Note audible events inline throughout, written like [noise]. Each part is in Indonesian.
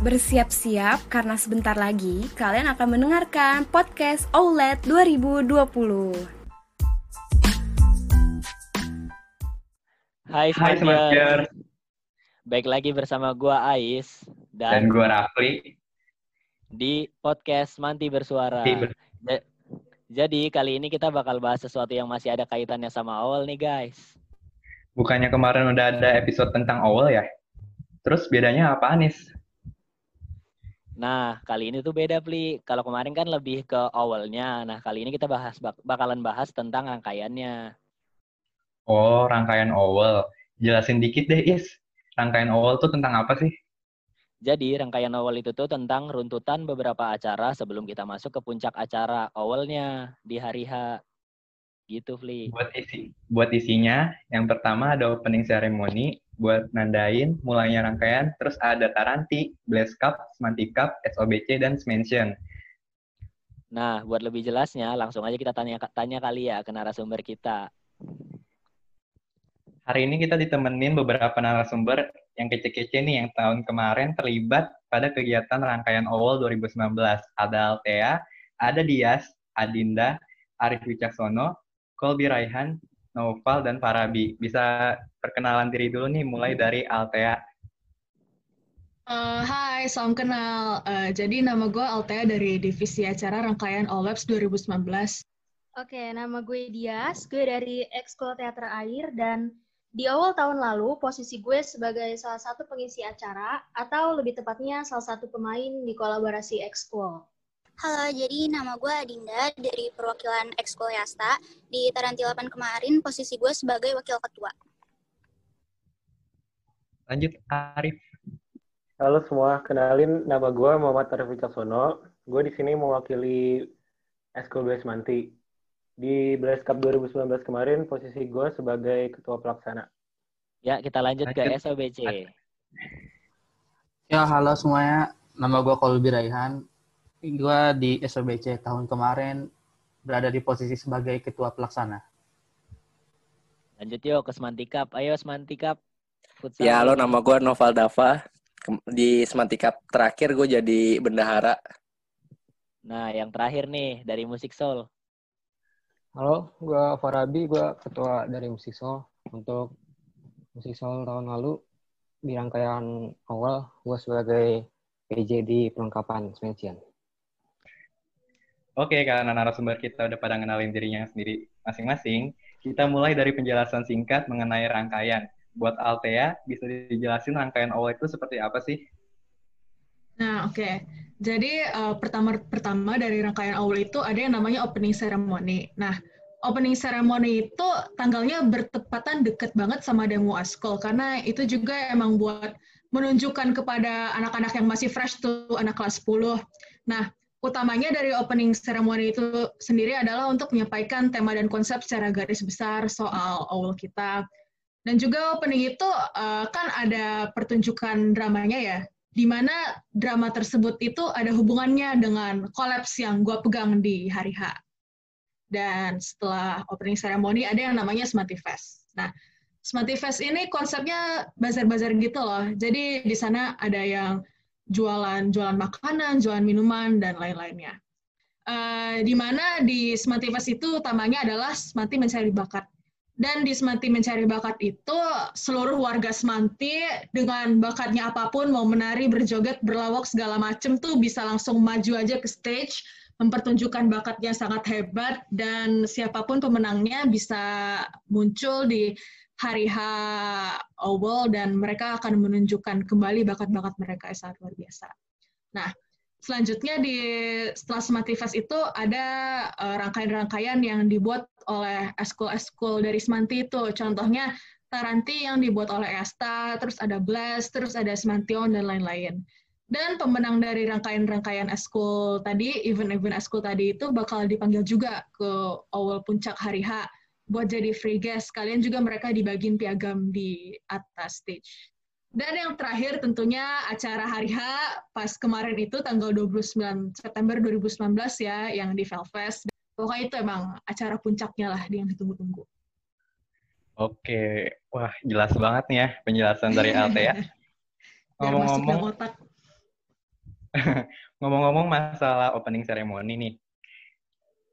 Bersiap-siap karena sebentar lagi kalian akan mendengarkan podcast OLED 2020. Hai Hai Smartier. Baik lagi bersama gua Ais dan dan, gue Rafli. di podcast Manti Bersuara. Di ber- Ja- Jadi kali ini kita bakal bahas sesuatu yang masih ada kaitannya sama awal nih guys. Bukannya kemarin udah ada episode tentang owl ya? Terus bedanya apa Anis? Nah, kali ini tuh beda, Pli. Kalau kemarin kan lebih ke awalnya. Nah, kali ini kita bahas bak- bakalan bahas tentang rangkaiannya. Oh, rangkaian owl. Jelasin dikit deh, Is. Rangkaian owl tuh tentang apa sih? Jadi, rangkaian awal itu tuh tentang runtutan beberapa acara sebelum kita masuk ke puncak acara awalnya di hari H. Gitu, Pli. Buat isi, buat isinya, yang pertama ada opening ceremony buat nandain mulainya rangkaian, terus ada Taranti, Blaze Cup, Semantic Cup, SOBC, dan Smention. Nah, buat lebih jelasnya, langsung aja kita tanya tanya kali ya ke narasumber kita. Hari ini kita ditemenin beberapa narasumber yang kece-kece nih yang tahun kemarin terlibat pada kegiatan rangkaian OWL 2019. Ada Altea, ada Dias, Adinda, Arif Wicaksono, Kolbi Raihan, Noval, dan Farabi. Bisa perkenalan diri dulu nih, mulai dari Altea. Eh, hai, salam kenal. Eh, jadi nama gue Altea dari Divisi Acara Rangkaian All Labs 2019. Oke, nama gue Dias, gue dari Ekskul Teater Air, dan di awal tahun lalu posisi gue sebagai salah satu pengisi acara, atau lebih tepatnya salah satu pemain di kolaborasi Ekskul. Halo, jadi nama gue Adinda dari perwakilan Ekskul Yasta. Di Taranti 8 kemarin, posisi gue sebagai wakil ketua. Lanjut, Arif. Halo semua, kenalin nama gue Muhammad Arif Wicaksono. Gue di sini mewakili Eskul Blaze Manti. Di Blaze Cup 2019 kemarin, posisi gue sebagai ketua pelaksana. Ya, kita lanjut ke Lanjut. SOBC. Ya, halo semuanya. Nama gue Kolbi Raihan. Gue di SOBC tahun kemarin berada di posisi sebagai ketua pelaksana. Lanjut yuk ke Semantikap. Ayo Semantikap. Futsal. Ya, halo nama gue Noval Dava. Di Semantikap terakhir gue jadi bendahara. Nah, yang terakhir nih dari Musik Soul. Halo, gue Farabi, gue ketua dari Musik Soul. Untuk Musik Soul tahun lalu, di rangkaian awal, gue sebagai PJ di perlengkapan Smention. Oke, karena narasumber kita udah pada ngenalin dirinya sendiri masing-masing, kita mulai dari penjelasan singkat mengenai rangkaian. Buat Altea, bisa dijelasin rangkaian OWL itu seperti apa sih? Nah, oke. Jadi eh, pertama-pertama dari rangkaian awal itu ada yang namanya opening ceremony. Nah, opening ceremony itu tanggalnya bertepatan deket banget sama demo askol karena itu juga emang buat menunjukkan kepada anak-anak yang masih fresh tuh anak kelas 10. Nah, utamanya dari opening ceremony itu sendiri adalah untuk menyampaikan tema dan konsep secara garis besar soal OWL kita. Dan juga opening itu eh, kan ada pertunjukan dramanya ya, di mana drama tersebut itu ada hubungannya dengan kolaps yang gue pegang di hari H. Dan setelah opening ceremony ada yang namanya Smarty Fest. Nah, Smarty Fest ini konsepnya bazar-bazar gitu loh. Jadi di sana ada yang jualan jualan makanan, jualan minuman dan lain-lainnya. Eh, di mana di Smarty Fest itu utamanya adalah Smarty mencari bakat. Dan di Semanti Mencari Bakat itu, seluruh warga Semanti dengan bakatnya apa pun, mau menari, berjoget, berlawak, segala macem tuh bisa langsung maju aja ke stage, mempertunjukkan bakatnya sangat hebat, dan siapa pun pemenangnya bisa muncul di hari H Owl, dan mereka akan menunjukkan kembali bakat-bakat mereka yang sangat luar biasa. Nah, selanjutnya di setelah Semanti Fest itu ada eh, rangkaian-rangkaian yang dibuat oleh eskul-eskul dari Semanti itu. Contohnya Taranti yang dibuat oleh Esta, terus ada Blast, terus ada Semantion, dan lain-lain. Dan pemenang dari rangkaian-rangkaian eskul tadi, event-event eskul tadi itu bakal dipanggil juga ke awal puncak hari H buat jadi free guest. Kalian juga mereka dibagiin piagam di atas stage. Dan yang terakhir tentunya acara hari H pas kemarin itu tanggal 29 September 2019 ya yang di Velfest. Pokoknya itu emang acara puncaknya lah yang ditunggu-tunggu. Oke, wah jelas banget nih ya penjelasan dari [laughs] masuk dalam Ngomong-ngomong. [laughs] Ngomong-ngomong masalah opening ceremony nih.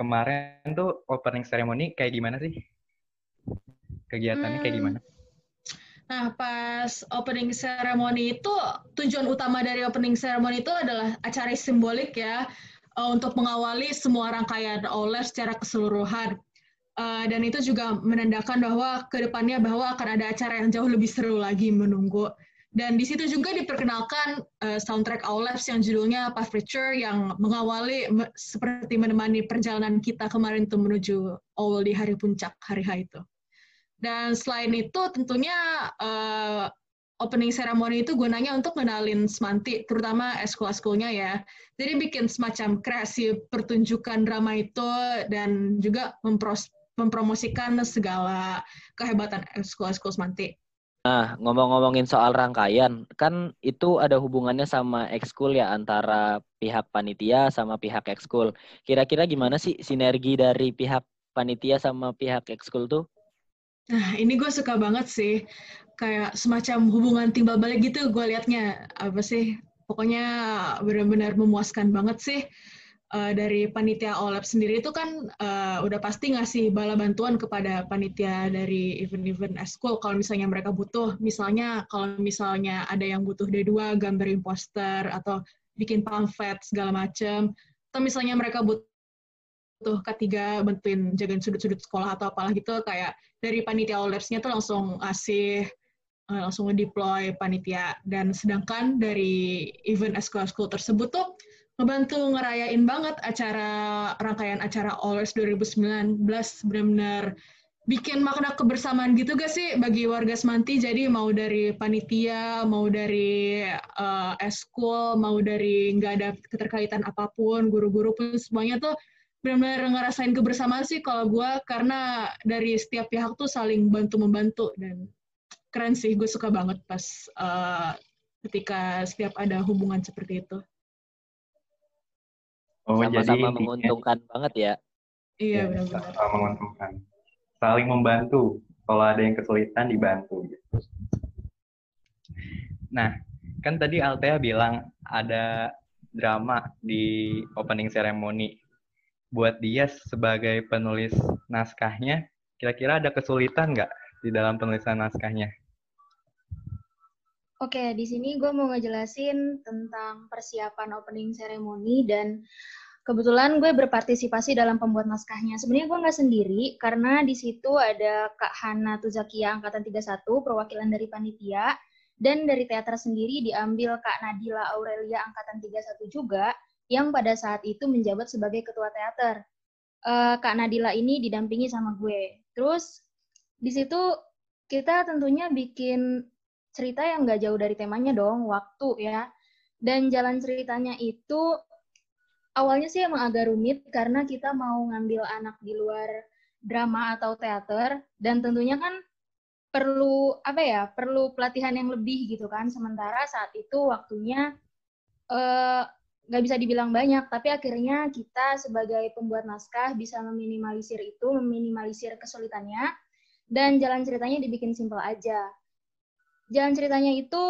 Kemarin tuh opening ceremony kayak gimana sih? Kegiatannya kayak Hmm. gimana? Nah, pas opening ceremony itu, tujuan utama dari opening ceremony itu adalah acara simbolik ya, eh, untuk mengawali semua rangkaian OLED secara keseluruhan. Eh, dan itu juga menandakan bahwa ke depannya bahwa akan ada acara yang jauh lebih seru lagi menunggu. Dan di situ juga diperkenalkan eh, soundtrack OLED yang judulnya Path Richer yang mengawali me- seperti menemani perjalanan kita kemarin tuh menuju OWL di hari puncak hari H itu. Dan selain itu tentunya eh, opening ceremony itu gunanya untuk kenalin Semanti, terutama eskul-eskulnya ya. Jadi bikin semacam kreasi pertunjukan drama itu dan juga mempromosikan segala kehebatan eskul-eskul Semanti. Nah, ngomong-ngomongin soal rangkaian, kan itu ada hubungannya sama ekskul ya antara pihak panitia sama pihak ekskul. Kira-kira gimana sih sinergi dari pihak panitia sama pihak ekskul tuh? Nah, ini gue suka banget sih. Kayak semacam hubungan timbal balik gitu gue liatnya. Apa sih? Pokoknya benar-benar memuaskan banget sih. Eh, dari panitia OLAP sendiri itu kan eh, udah pasti ngasih bala bantuan kepada panitia dari event-event eskul kalau misalnya mereka butuh. Misalnya kalau misalnya ada yang butuh D2, gambar imposter, atau bikin pamflet segala macem. Atau misalnya mereka butuh butuh K3 bantuin jagain sudut-sudut sekolah atau apalah gitu kayak dari panitia Olers-nya tuh langsung ngasih eh, langsung ngedeploy panitia dan sedangkan dari event eskul-eskul tersebut tuh ngebantu ngerayain banget acara rangkaian acara Olers 2019 benar-benar bikin makna kebersamaan gitu gak sih bagi warga Semanti? Jadi mau dari panitia mau dari eh, eskul mau dari nggak ada keterkaitan apa pun guru-guru pun semuanya tuh benar-benar ngerasain kebersamaan sih kalau gue karena dari setiap pihak tuh saling bantu membantu dan keren sih gue suka banget pas eh, ketika setiap ada hubungan seperti itu Oh, jadi Sama-sama menguntungkan banget ya. iya ya, benar-benar sama menguntungkan. Saling membantu. Kalau ada yang kesulitan dibantu. Gitu. Nah, kan tadi Altea bilang ada drama di opening ceremony. Buat dia sebagai penulis naskahnya, kira-kira ada kesulitan nggak di dalam penulisan naskahnya? Oke, di sini gue mau ngejelasin tentang persiapan opening ceremony dan kebetulan gue berpartisipasi dalam pembuat naskahnya. Sebenarnya gue nggak sendiri karena di situ ada Kak Hana Tuzakia angkatan 31 perwakilan dari panitia dan dari teater sendiri diambil Kak Nadila Aurelia angkatan 31 juga yang pada saat itu menjabat sebagai ketua teater. Eh, Kak Nadila ini didampingi sama gue. Terus di situ kita tentunya bikin cerita yang nggak jauh dari temanya dong, waktu ya. Dan jalan ceritanya itu awalnya sih emang agak rumit karena kita mau ngambil anak di luar drama atau teater dan tentunya kan perlu apa ya perlu pelatihan yang lebih gitu kan. Sementara saat itu waktunya eh, nggak bisa dibilang banyak tapi akhirnya kita sebagai pembuat naskah bisa meminimalisir itu meminimalisir kesulitannya. Dan jalan ceritanya dibikin simpel aja jalan ceritanya itu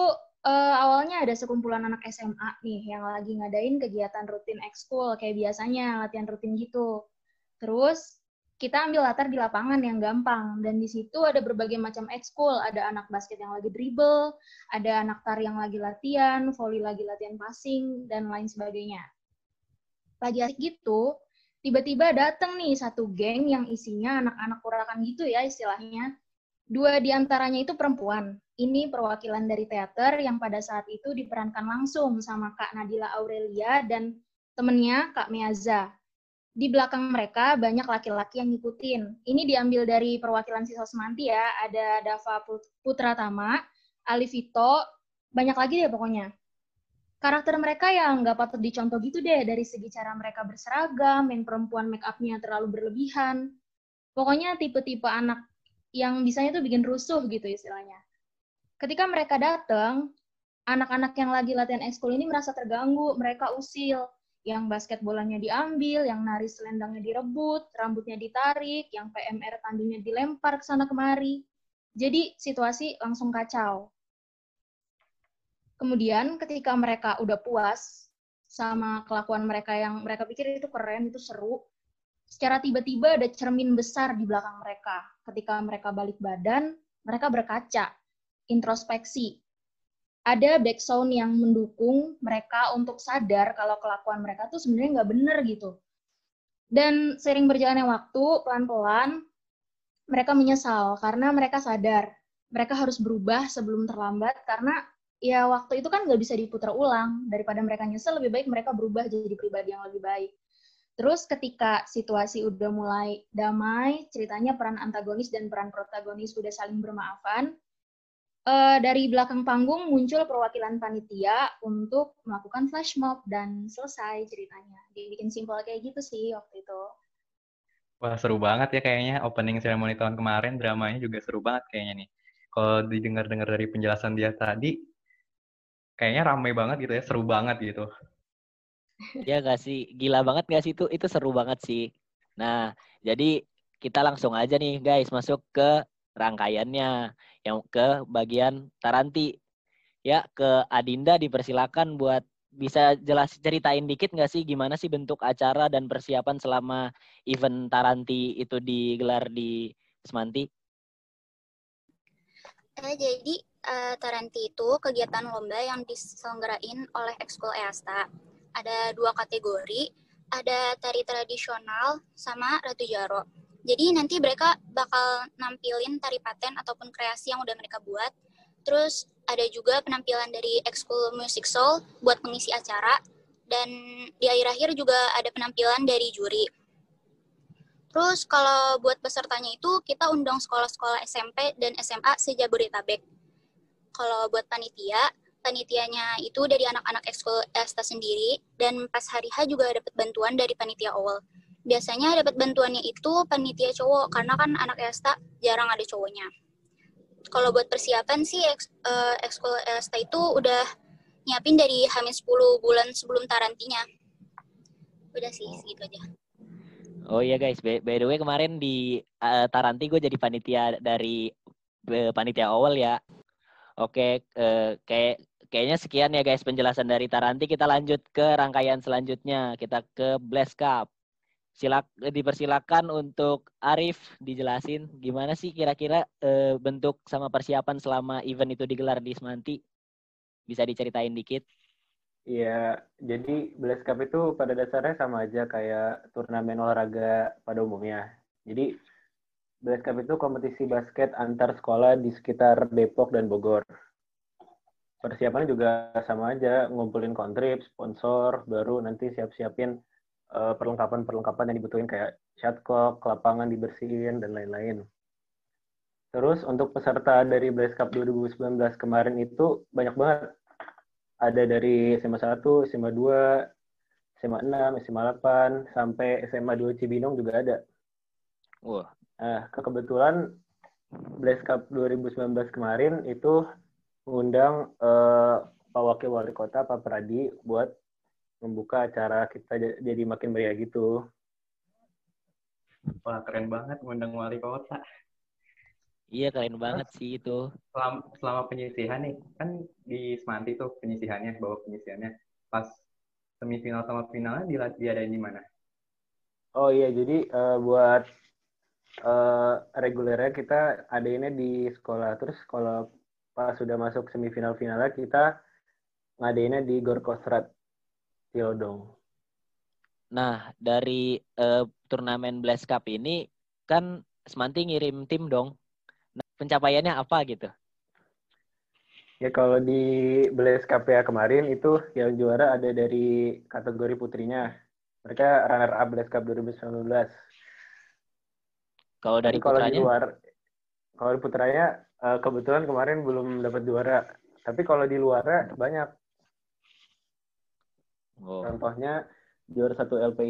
eh, awalnya ada sekumpulan anak SMA nih yang lagi ngadain kegiatan rutin ekskul kayak biasanya latihan rutin gitu. Terus kita ambil latar di lapangan yang gampang dan di situ ada berbagai macam ekskul, ada anak basket yang lagi dribble, ada anak tari yang lagi latihan, volley lagi latihan passing dan lain sebagainya. Lagi asik gitu, tiba-tiba datang nih satu geng yang isinya anak-anak kurakan gitu ya istilahnya. Dua di antaranya itu perempuan. Ini perwakilan dari teater yang pada saat itu diperankan langsung sama Kak Nadila Aurelia dan temennya Kak Meaza. Di belakang mereka banyak laki-laki yang ngikutin. Ini diambil dari perwakilan siswa semanti ya. Ada Dava Put- Putra Tama, Ali Vito, banyak lagi deh pokoknya. Karakter mereka yang nggak patut dicontoh gitu deh dari segi cara mereka berseragam, yang perempuan make up-nya terlalu berlebihan. Pokoknya tipe-tipe anak yang bisanya tuh bikin rusuh gitu istilahnya. Ketika mereka datang, anak-anak yang lagi latihan ekskul ini merasa terganggu, mereka usil. Yang basket bolanya diambil, yang nari selendangnya direbut, rambutnya ditarik, yang PMR tandingnya dilempar ke sana kemari. Jadi situasi langsung kacau. Kemudian ketika mereka udah puas, sama kelakuan mereka yang mereka pikir itu keren, itu seru. Secara tiba-tiba ada cermin besar di belakang mereka. Ketika mereka balik badan, mereka berkaca, introspeksi. Ada background yang mendukung mereka untuk sadar kalau kelakuan mereka tuh sebenarnya nggak bener gitu. Dan sering berjalannya waktu, pelan-pelan, mereka menyesal karena mereka sadar mereka harus berubah sebelum terlambat karena ya waktu itu kan nggak bisa diputar ulang daripada mereka nyesel lebih baik mereka berubah jadi pribadi yang lebih baik terus ketika situasi udah mulai damai ceritanya peran antagonis dan peran protagonis udah saling bermaafan uh, dari belakang panggung muncul perwakilan panitia untuk melakukan flash mob dan selesai ceritanya dibikin simpel kayak gitu sih waktu itu Wah, seru banget ya kayaknya opening ceremony tahun kemarin, dramanya juga seru banget kayaknya nih. Kalau didengar-dengar dari penjelasan dia tadi, kayaknya ramai banget gitu ya, seru banget gitu. Ya gak sih? Gila banget gak sih itu? Itu seru banget sih. Nah, jadi kita langsung aja nih guys masuk ke rangkaiannya yang ke bagian Taranti. Ya, ke Adinda dipersilakan buat bisa jelas ceritain dikit nggak sih gimana sih bentuk acara dan persiapan selama event Taranti itu digelar di Semanti? Eh, jadi uh, Taranti itu kegiatan lomba yang diselenggarain oleh Ekskul EASTA. Ada dua kategori, ada tari tradisional sama Ratu Jaro. Jadi nanti mereka bakal nampilin tari paten ataupun kreasi yang udah mereka buat. Terus ada juga penampilan dari Ekskul Music Soul buat pengisi acara. Dan di akhir-akhir juga ada penampilan dari juri. Terus kalau buat pesertanya itu kita undang sekolah-sekolah SMP dan SMA sejabodetabek. Kalau buat panitia, panitianya itu dari anak-anak ekskul ESTA sendiri dan pas hari H juga dapat bantuan dari panitia awal. Biasanya dapat bantuannya itu panitia cowok karena kan anak ESTA jarang ada cowoknya. Kalau buat persiapan sih uh, ekskul ESTA itu udah nyiapin dari hamil 10 bulan sebelum tarantinya. Udah sih, segitu aja. Oh iya guys, by, by the way kemarin di uh, Taranti gue jadi panitia dari uh, panitia awal ya. Oke, uh, kayak kayaknya sekian ya guys penjelasan dari Taranti. Kita lanjut ke rangkaian selanjutnya. Kita ke Blast Cup. Silak dipersilakan untuk Arif dijelasin gimana sih kira-kira uh, bentuk sama persiapan selama event itu digelar di Semanti. Bisa diceritain dikit? Iya, jadi Blast Cup itu pada dasarnya sama aja kayak turnamen olahraga pada umumnya. Jadi Blast Cup itu kompetisi basket antar sekolah di sekitar Depok dan Bogor. Persiapannya juga sama aja, ngumpulin kontrib, sponsor, baru nanti siap-siapin uh, perlengkapan-perlengkapan yang dibutuhin kayak shot clock, lapangan dibersihin, dan lain-lain. Terus untuk peserta dari Blast Cup 2019 kemarin itu banyak banget ada dari SMA 1, SMA 2, SMA 6, SMA 8, sampai SMA 2 Cibinong juga ada. Wah. Nah, kebetulan Blaze Cup 2019 kemarin itu mengundang uh, Pak Wakil Wali Kota, Pak Pradi, buat membuka acara kita jadi makin meriah gitu. Wah, keren banget mengundang Wali Kota. Iya keren banget sih itu. Selama, selama penyisihan nih, kan di Semanti tuh penyisihannya, bawa penyisihannya. Pas semifinal sama finalnya di diadain di mana? Oh iya, jadi uh, buat uh, regulernya kita adainnya di sekolah. Terus kalau pas sudah masuk semifinal finalnya kita ngadainnya di Gor Kostrat Cilodong. Nah, dari uh, turnamen Blast Cup ini kan Semanti ngirim tim dong pencapaiannya apa gitu? Ya kalau di Blaze KPA kemarin itu yang juara ada dari kategori putrinya. Mereka runner up Blaze Cup 2019. Kalau dari kalau putranya? di luar, kalau di putranya eh, kebetulan kemarin belum dapat juara. Tapi kalau di luar banyak. Oh. Contohnya juara satu LPI